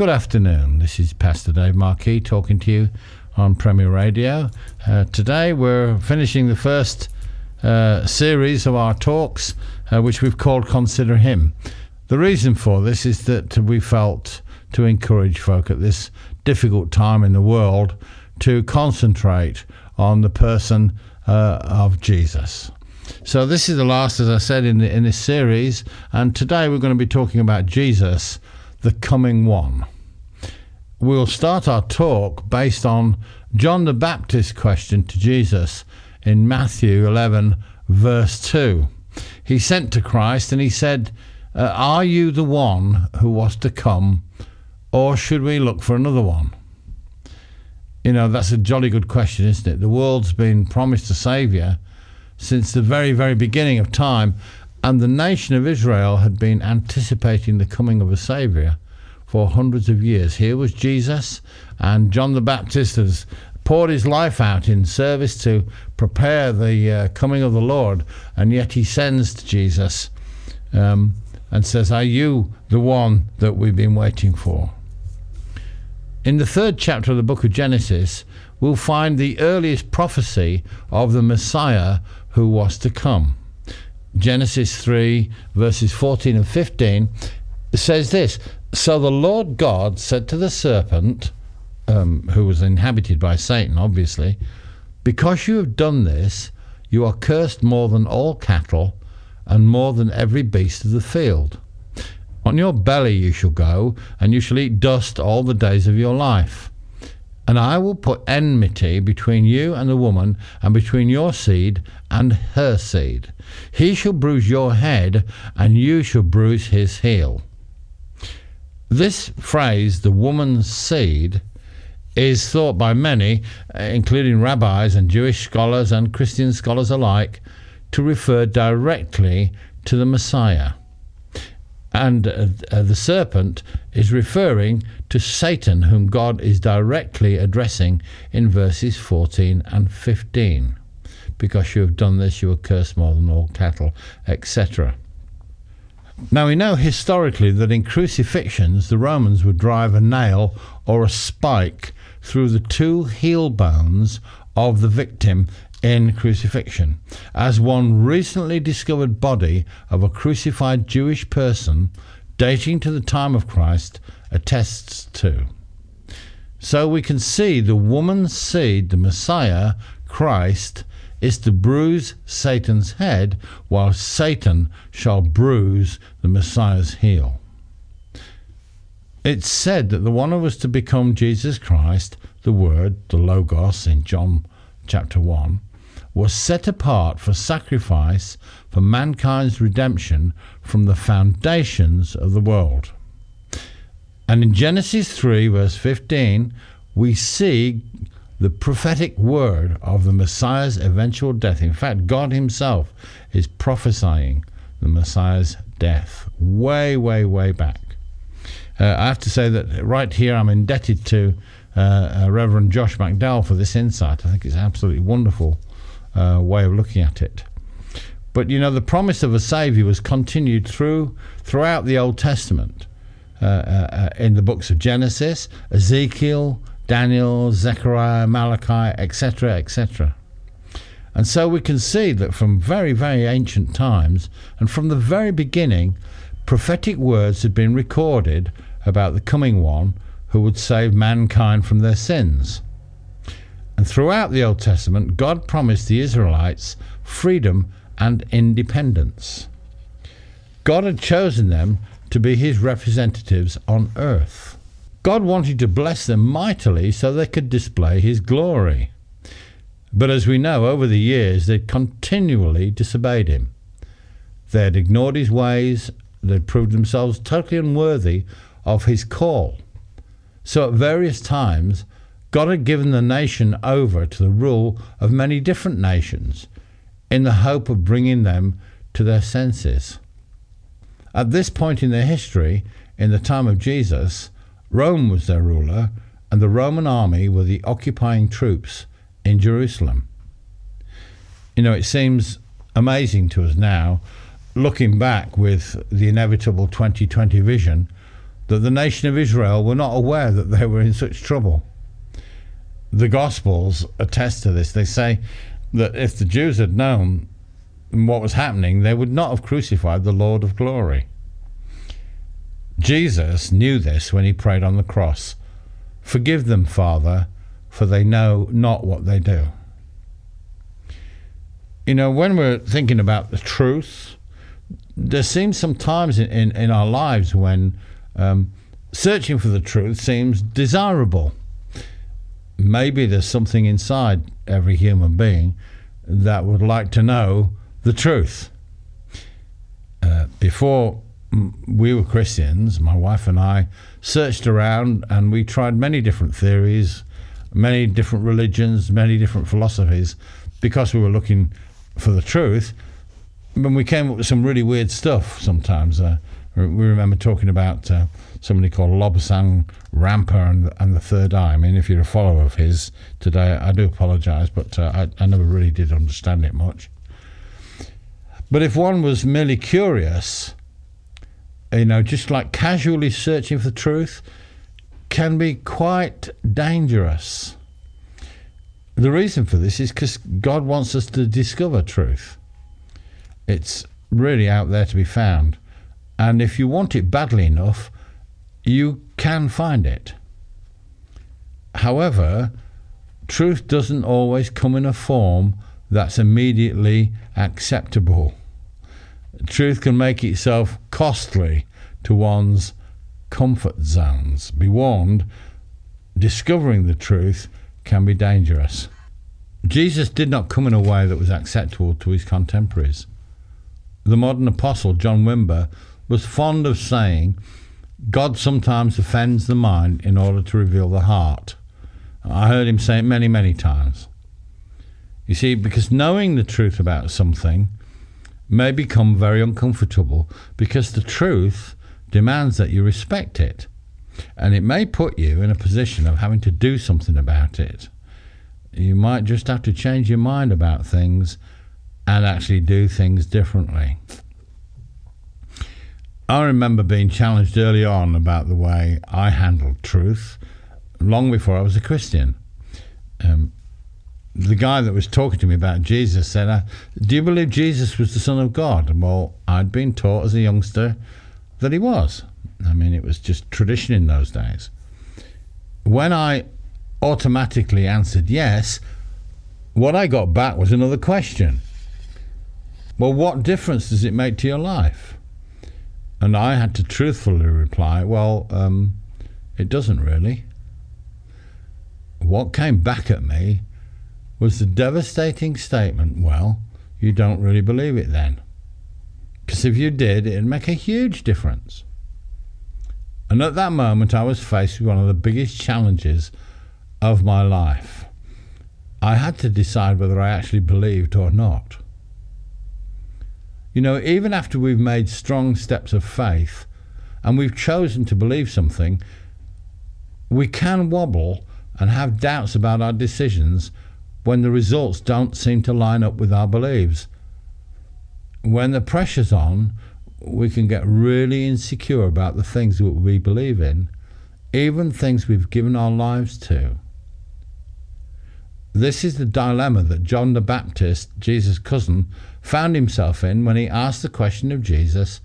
Good afternoon. This is Pastor Dave Markee talking to you on Premier Radio. Uh, today we're finishing the first uh, series of our talks, uh, which we've called Consider Him. The reason for this is that we felt to encourage folk at this difficult time in the world to concentrate on the person uh, of Jesus. So this is the last, as I said, in, the, in this series, and today we're going to be talking about Jesus the coming one. We'll start our talk based on John the Baptist's question to Jesus in Matthew 11, verse 2. He sent to Christ and he said, uh, Are you the one who was to come, or should we look for another one? You know, that's a jolly good question, isn't it? The world's been promised a Saviour since the very, very beginning of time, and the nation of Israel had been anticipating the coming of a Saviour for hundreds of years. Here was Jesus, and John the Baptist has poured his life out in service to prepare the uh, coming of the Lord, and yet he sends to Jesus um, and says, Are you the one that we've been waiting for? In the third chapter of the book of Genesis, we'll find the earliest prophecy of the Messiah who was to come. Genesis 3, verses 14 and 15 says this So the Lord God said to the serpent, um, who was inhabited by Satan, obviously, Because you have done this, you are cursed more than all cattle and more than every beast of the field. On your belly you shall go, and you shall eat dust all the days of your life. And I will put enmity between you and the woman, and between your seed and her seed. He shall bruise your head, and you shall bruise his heel. This phrase, the woman's seed, is thought by many, eh, including rabbis and Jewish scholars and Christian scholars alike, to refer directly to the Messiah. And uh, uh, the serpent is referring to Satan, whom God is directly addressing in verses 14 and 15. Because you have done this, you are cursed more than all cattle, etc. Now we know historically that in crucifixions the Romans would drive a nail or a spike through the two heel bones of the victim in crucifixion, as one recently discovered body of a crucified Jewish person dating to the time of Christ attests to. So we can see the woman's seed, the Messiah, Christ, is to bruise Satan's head, while Satan shall bruise the Messiah's heel. It's said that the one who was to become Jesus Christ, the Word, the Logos, in John chapter 1, was set apart for sacrifice for mankind's redemption from the foundations of the world. And in Genesis 3, verse 15, we see the prophetic word of the Messiah's eventual death. In fact, God Himself is prophesying the Messiah's death way, way, way back. Uh, I have to say that right here I'm indebted to uh, uh, Reverend Josh McDowell for this insight. I think it's absolutely wonderful uh, way of looking at it. But you know, the promise of a Savior was continued through throughout the Old Testament, uh, uh, uh in the books of Genesis, Ezekiel, Daniel, Zechariah, Malachi, etc., etc. And so we can see that from very, very ancient times and from the very beginning, prophetic words had been recorded about the coming one who would save mankind from their sins. And throughout the Old Testament, God promised the Israelites freedom and independence. God had chosen them to be his representatives on earth. God wanted to bless them mightily so they could display his glory. But as we know, over the years, they'd continually disobeyed him. They had ignored his ways, they'd proved themselves totally unworthy of his call. So at various times, God had given the nation over to the rule of many different nations in the hope of bringing them to their senses. At this point in their history, in the time of Jesus, Rome was their ruler, and the Roman army were the occupying troops in Jerusalem. You know, it seems amazing to us now, looking back with the inevitable 2020 vision, that the nation of Israel were not aware that they were in such trouble. The Gospels attest to this. They say that if the Jews had known what was happening, they would not have crucified the Lord of glory. Jesus knew this when he prayed on the cross. Forgive them, Father, for they know not what they do. You know, when we're thinking about the truth, there seems some times in, in, in our lives when um, searching for the truth seems desirable. Maybe there's something inside every human being that would like to know the truth. Uh, before we were Christians, my wife and I searched around and we tried many different theories, many different religions, many different philosophies because we were looking for the truth. But we came up with some really weird stuff sometimes. Uh, we remember talking about uh, somebody called Lobsang Rampa and, and, the Third Eye. I mean, if you're a follower of his today, I do apologise, but uh, I, I never really did understand it much. But if one was merely curious, you know, just like casually searching for the truth, can be quite dangerous. The reason for this is because God wants us to discover truth. It's really out there to be found. And if you want it badly enough, you can find it. However, truth doesn't always come in a form that's immediately acceptable. Truth can make itself costly to one's comfort zones. Be warned, discovering the truth can be dangerous. Jesus did not come in a way that was acceptable to his contemporaries. The modern apostle, John Wimber, was fond of saying, God sometimes offends the mind in order to reveal the heart. I heard him say it many, many times. You see, because knowing the truth about something may become very uncomfortable because the truth demands that you respect it. And it may put you in a position of having to do something about it. You might just have to change your mind about things and actually do things differently. I remember being challenged early on about the way I handled truth long before I was a Christian. Um, the guy that was talking to me about Jesus said, uh, Do you believe Jesus was the Son of God? Well, I'd been taught as a youngster that he was. I mean, it was just tradition in those days. When I automatically answered yes, what I got back was another question. Well, what difference does it make to your life? And I had to truthfully reply, Well, um, it doesn't really. What came back at me was the devastating statement, well, you don't really believe it then. Because if you did, it'd make a huge difference. And at that moment, I was faced with one of the biggest challenges of my life. I had to decide whether I actually believed or not. You know, even after we've made strong steps of faith and we've chosen to believe something, we can wobble and have doubts about our decisions when the results don't seem to line up with our beliefs. When the pressure's on, we can get really insecure about the things that we believe in, even things we've given our lives to. This is the dilemma that John the Baptist, Jesus' cousin, found himself in when he asked the question of Jesus,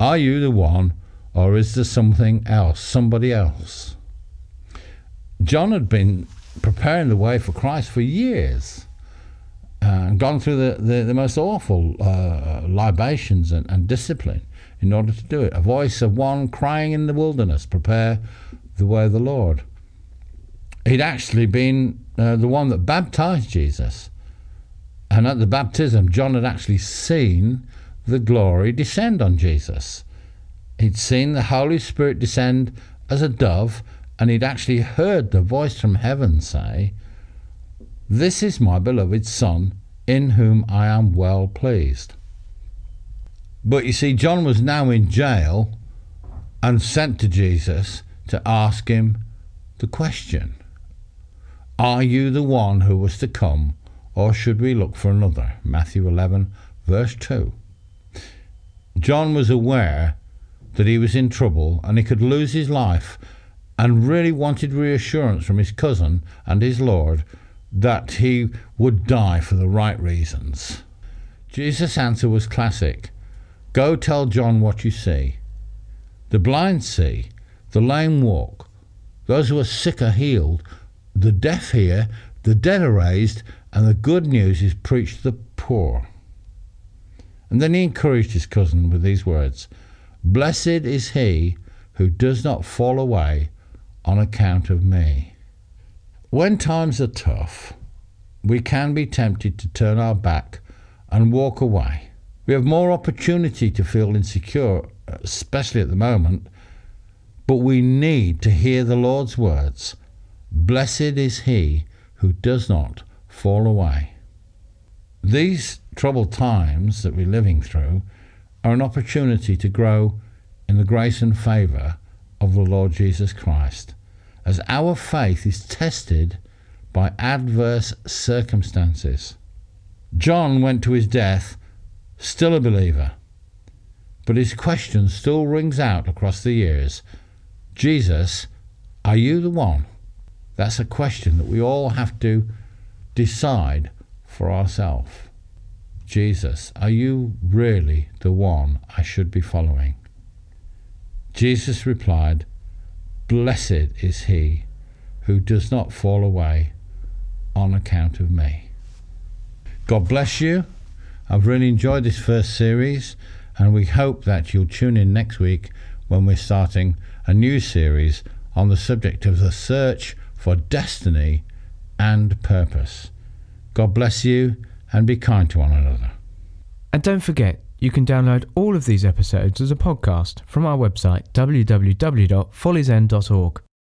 Are you the one, or is there something else, somebody else? John had been preparing the way for Christ for years and uh, gone through the, the, the most awful uh, libations and, and, discipline in order to do it. A voice of one crying in the wilderness, prepare the way of the Lord. He'd actually been uh, the one that baptized Jesus. And at the baptism, John had actually seen the glory descend on Jesus. He'd seen the Holy Spirit descend as a dove and he'd actually heard the voice from heaven say, This is my beloved Son, in whom I am well pleased. But you see, John was now in jail and sent to Jesus to ask him the question Are you the one who was to come, or should we look for another? Matthew 11, verse 2. John was aware that he was in trouble and he could lose his life and really wanted reassurance from his cousin and his Lord that he would die for the right reasons. Jesus' answer was classic Go tell John what you see. The blind see, the lame walk, those who are sick are healed, the deaf hear, the dead are raised, and the good news is preached to the poor. And then he encouraged his cousin with these words Blessed is he who does not fall away on account of me. When times are tough, we can be tempted to turn our back and walk away. We have more opportunity to feel insecure, especially at the moment, but we need to hear the Lord's words Blessed is he who does not fall away. These troubled times that we're living through are an opportunity to grow in the grace and favour of the Lord Jesus Christ, as our faith is tested by adverse circumstances. John went to his death still a believer, but his question still rings out across the years Jesus, are you the one? That's a question that we all have to decide for ourselves. Jesus, are you really the one I should be following? Jesus replied, Blessed is he who does not fall away on account of me. God bless you. I've really enjoyed this first series, and we hope that you'll tune in next week when we're starting a new series on the subject of the search for destiny and purpose. God bless you and be kind to one another. And don't forget, you can download all of these episodes as a podcast from our website www.folliesend.org.